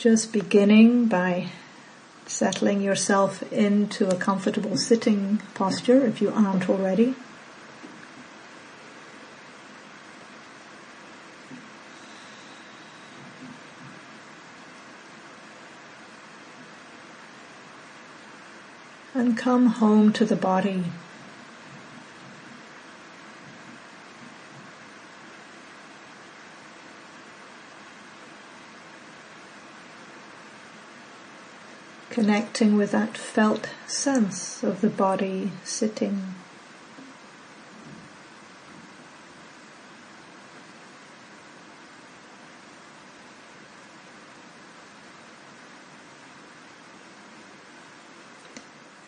Just beginning by settling yourself into a comfortable sitting posture if you aren't already. And come home to the body. Connecting with that felt sense of the body sitting.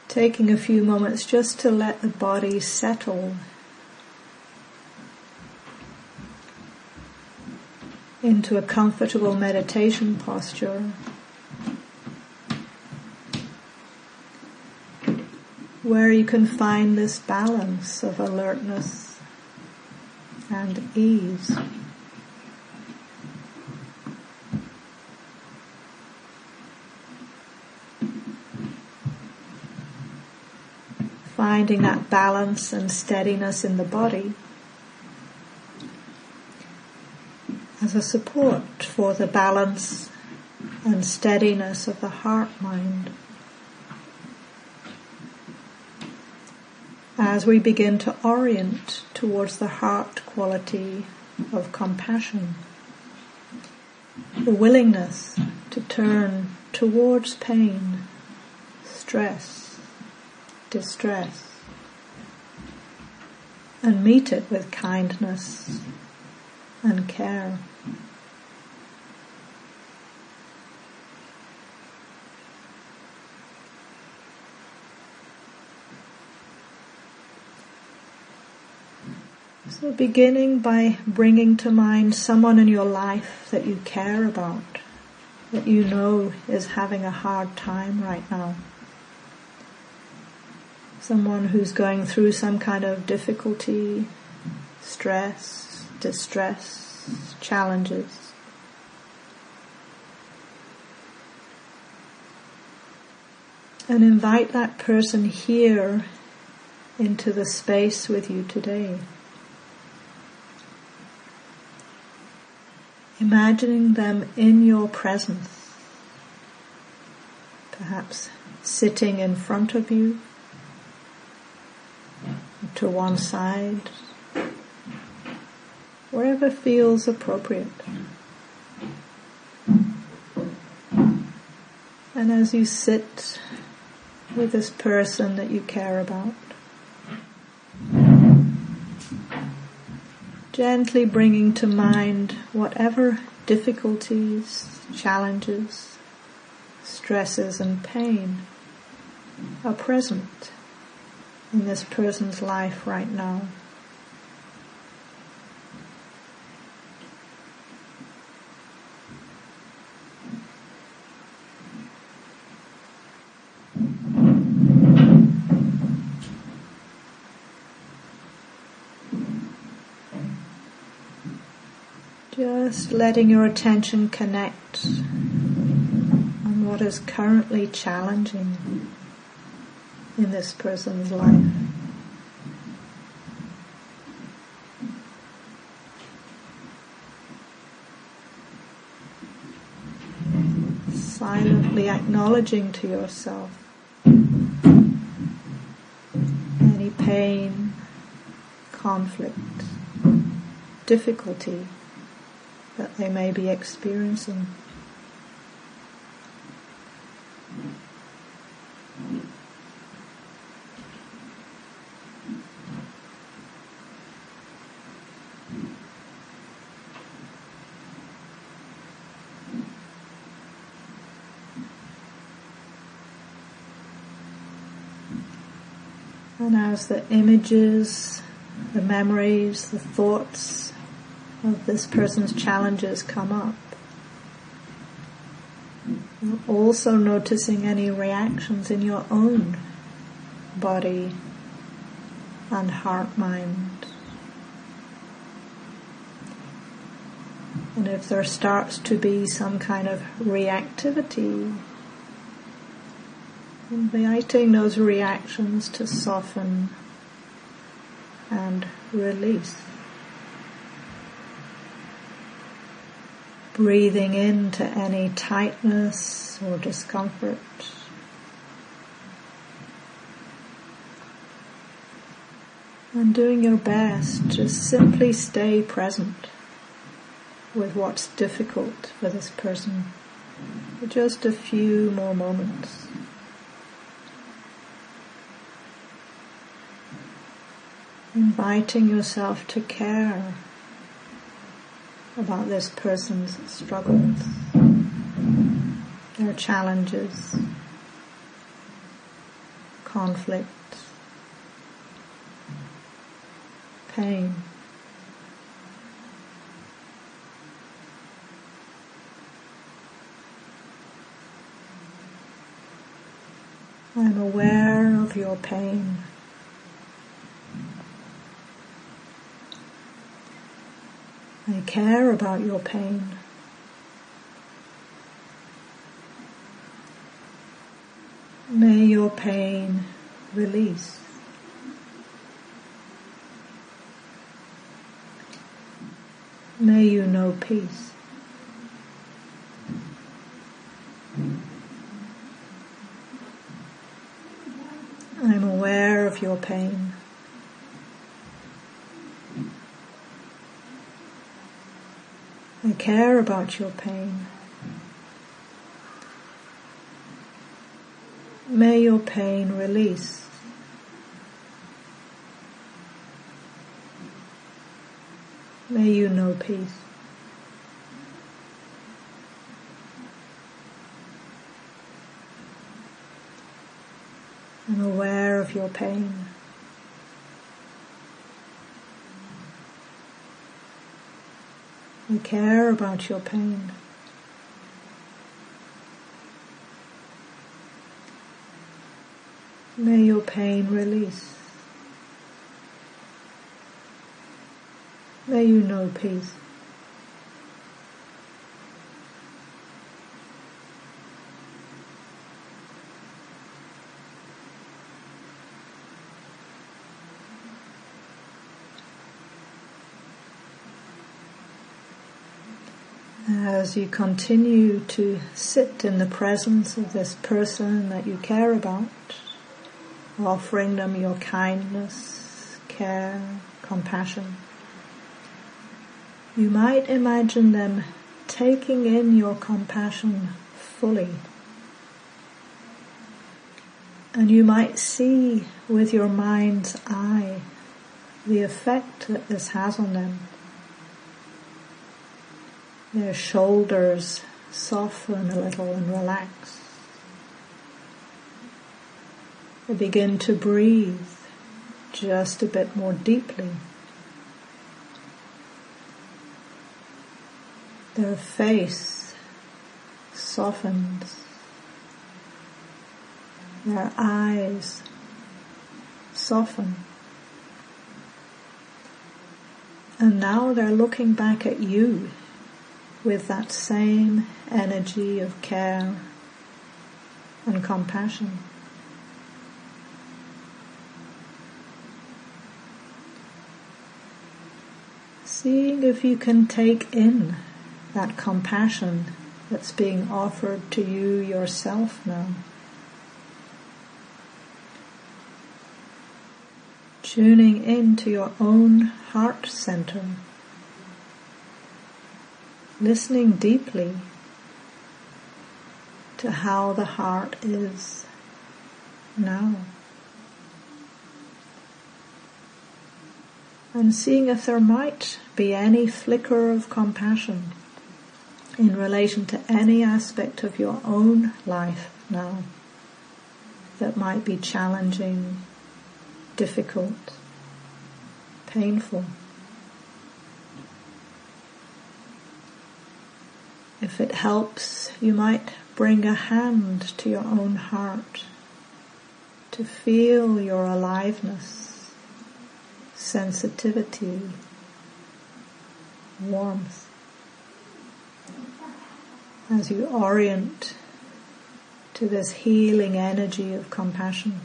Taking a few moments just to let the body settle into a comfortable meditation posture. Where you can find this balance of alertness and ease. Finding that balance and steadiness in the body as a support for the balance and steadiness of the heart mind. As we begin to orient towards the heart quality of compassion, the willingness to turn towards pain, stress, distress, and meet it with kindness and care. Beginning by bringing to mind someone in your life that you care about, that you know is having a hard time right now. Someone who's going through some kind of difficulty, stress, distress, challenges. And invite that person here into the space with you today. Imagining them in your presence, perhaps sitting in front of you, to one side, wherever feels appropriate. And as you sit with this person that you care about, gently bringing to mind whatever difficulties, challenges, stresses and pain are present in this person's life right now. Just letting your attention connect on what is currently challenging in this person's life. Silently acknowledging to yourself any pain, conflict, difficulty that they may be experiencing. And as the images, the memories, the thoughts of this person's challenges come up. Also noticing any reactions in your own body and heart mind. And if there starts to be some kind of reactivity, inviting those reactions to soften and release. Breathing into any tightness or discomfort. And doing your best, to simply stay present with what's difficult for this person for just a few more moments. Inviting yourself to care about this person's struggles, their challenges, conflicts, pain. I'm aware of your pain. Care about your pain. May your pain release. May you know peace. I'm aware of your pain. Care about your pain. May your pain release. May you know peace. I'm aware of your pain. I care about your pain. May your pain release. May you know peace. As you continue to sit in the presence of this person that you care about, offering them your kindness, care, compassion, you might imagine them taking in your compassion fully. And you might see with your mind's eye the effect that this has on them. Their shoulders soften a little and relax. They begin to breathe just a bit more deeply. Their face softens. Their eyes soften. And now they're looking back at you with that same energy of care and compassion. Seeing if you can take in that compassion that's being offered to you yourself now. Tuning in to your own heart center listening deeply to how the heart is now. And seeing if there might be any flicker of compassion in relation to any aspect of your own life now that might be challenging, difficult, painful. If it helps, you might bring a hand to your own heart to feel your aliveness, sensitivity, warmth. as you orient to this healing energy of compassion.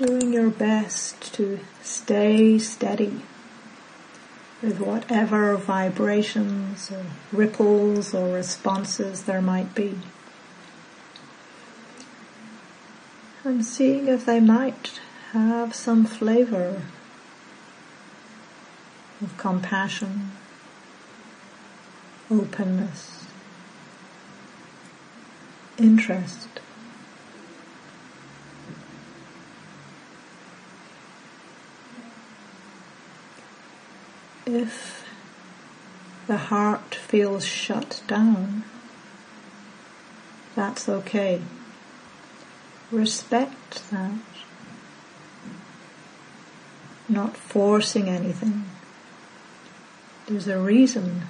Doing your best to stay steady with whatever vibrations or ripples or responses there might be. And seeing if they might have some flavor of compassion, openness, interest. If the heart feels shut down, that's okay. Respect that not forcing anything. There's a reason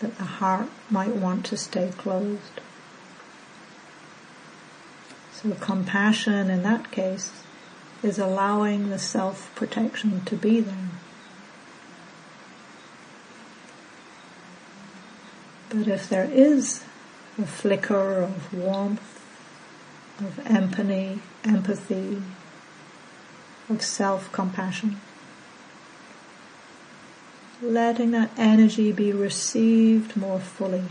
that the heart might want to stay closed. So compassion in that case is allowing the self-protection to be there. But if there is a flicker of warmth, of empathy, empathy, of self-compassion. Letting that energy be received more fully.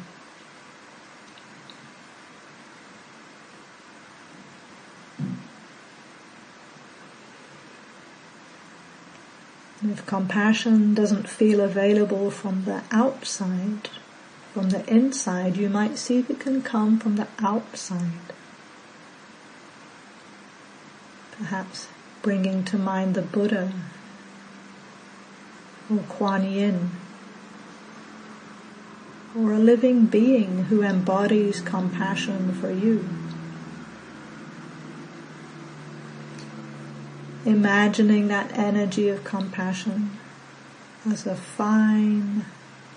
if compassion doesn't feel available from the outside, from the inside, you might see it can come from the outside. Perhaps bringing to mind the Buddha or Kuan Yin or a living being who embodies compassion for you. Imagining that energy of compassion as a fine,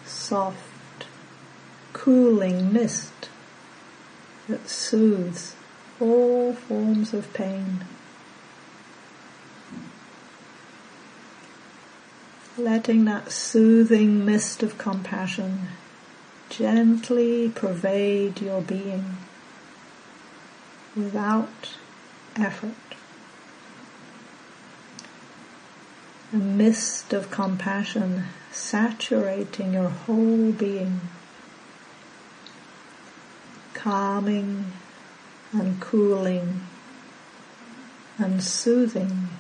soft, cooling mist that soothes all forms of pain. letting that soothing mist of compassion gently pervade your being without effort. A mist of compassion saturating your whole being, calming and cooling and soothing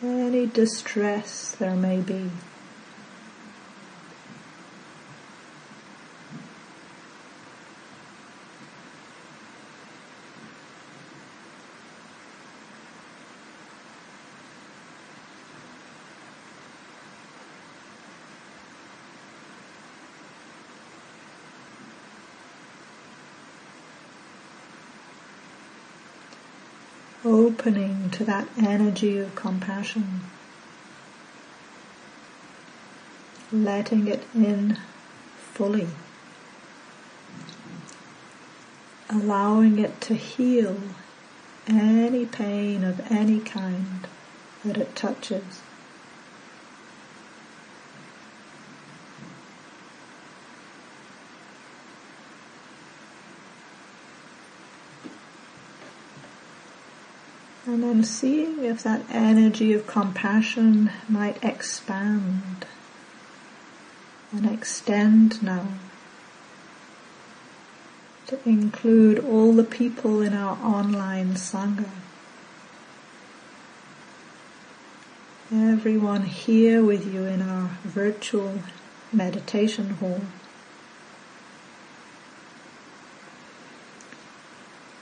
any distress there may be. Opening to that energy of compassion, letting it in fully, allowing it to heal any pain of any kind that it touches. And then seeing if that energy of compassion might expand and extend now to include all the people in our online Sangha. Everyone here with you in our virtual meditation hall.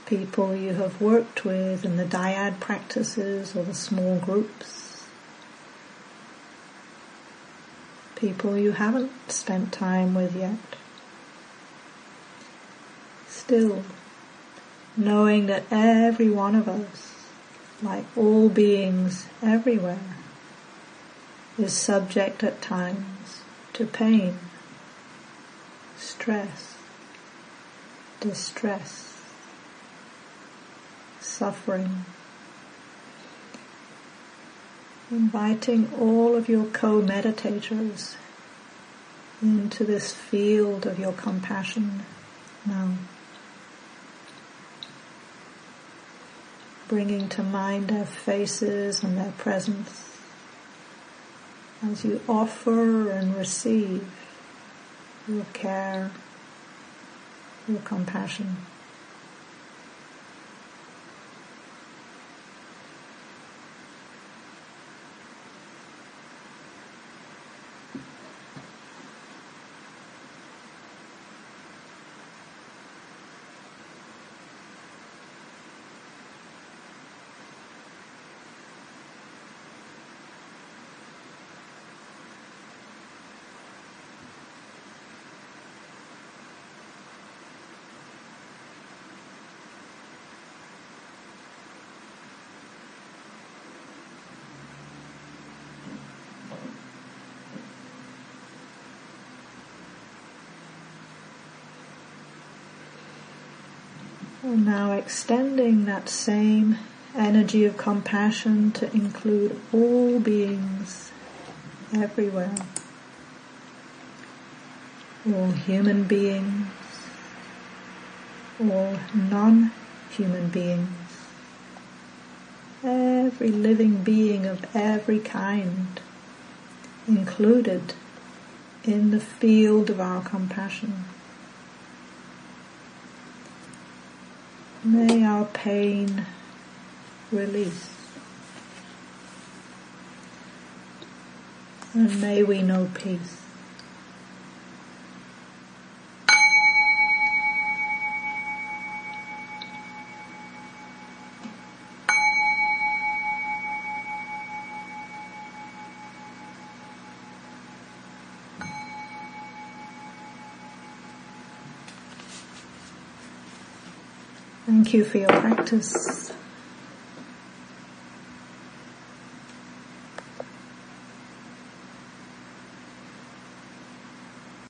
People you have worked with in the dyad practices or the small groups, people you haven't spent time with yet. Still, knowing that every one of us, like all beings everywhere, is subject at times to pain, stress, distress suffering. Inviting all of your co-meditators into this field of your compassion now. Bringing to mind their faces and their presence as you offer and receive your care, your compassion. And now extending that same energy of compassion to include all beings everywhere. All human beings, all non-human beings, every living being of every kind included in the field of our compassion. May our pain release. And may we know peace. Thank you for your practice.